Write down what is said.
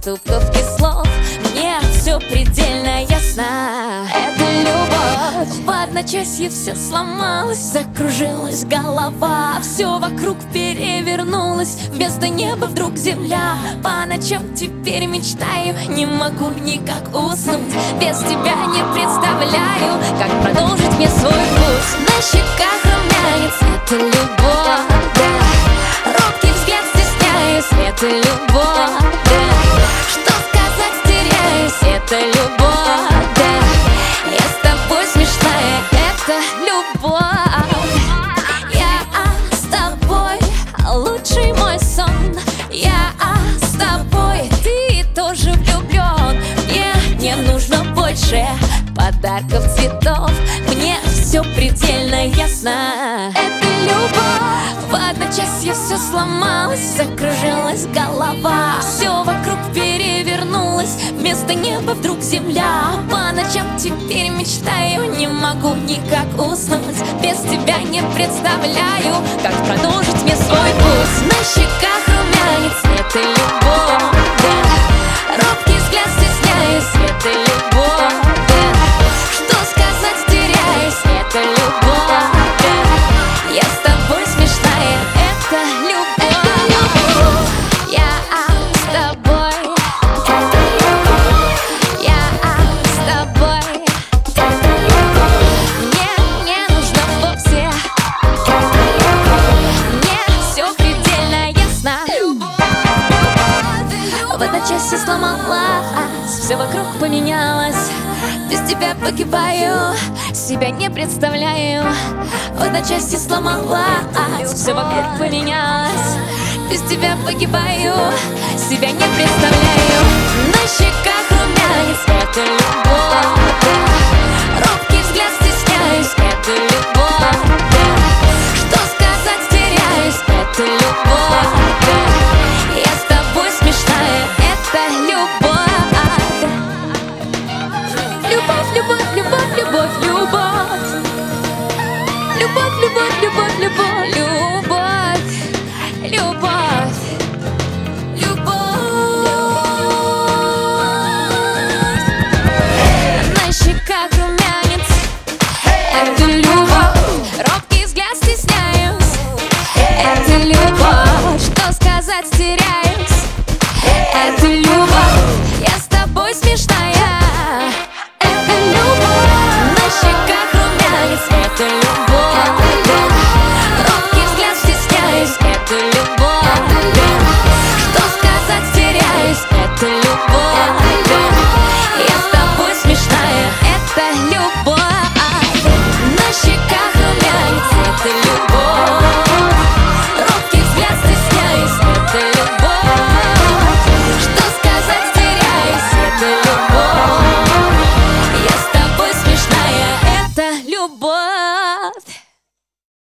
поступков и слов. Мне все предельно ясно. Это любовь. В одночасье все сломалось Закружилась голова. Все вокруг перевернулось. Вместо неба вдруг земля. По ночам теперь мечтаю. Не могу никак уснуть. Без тебя не представляю Как продолжить мне свой путь. На щеках румянец. Это любовь, да. Робкий взгляд стесняюсь. Это любовь, нужно больше Подарков, цветов. Мне все предельно ясно. Это любовь. В одночасье все сломалось Закружилась голова. Все вокруг перевернулось Вместо неба вдруг земля. По ночам теперь мечтаю Не могу никак уснуть. Без тебя не представляю Как продолжить мне свой путь. На щеках румянец Это любовь, В одночасье сломалась. Все вокруг поменялось. Без тебя погибаю. Себя не представляю. В одночасье сломалась. Все вокруг поменялось. Без тебя погибаю. Себя не представляю. На любовь, любовь, любовь, любовь, любовь, любовь, любовь. На щеках румянец, это любовь. Робкий взгляд стесняюсь, это любовь. Что сказать теряюсь, это любовь. Я с тобой смешная.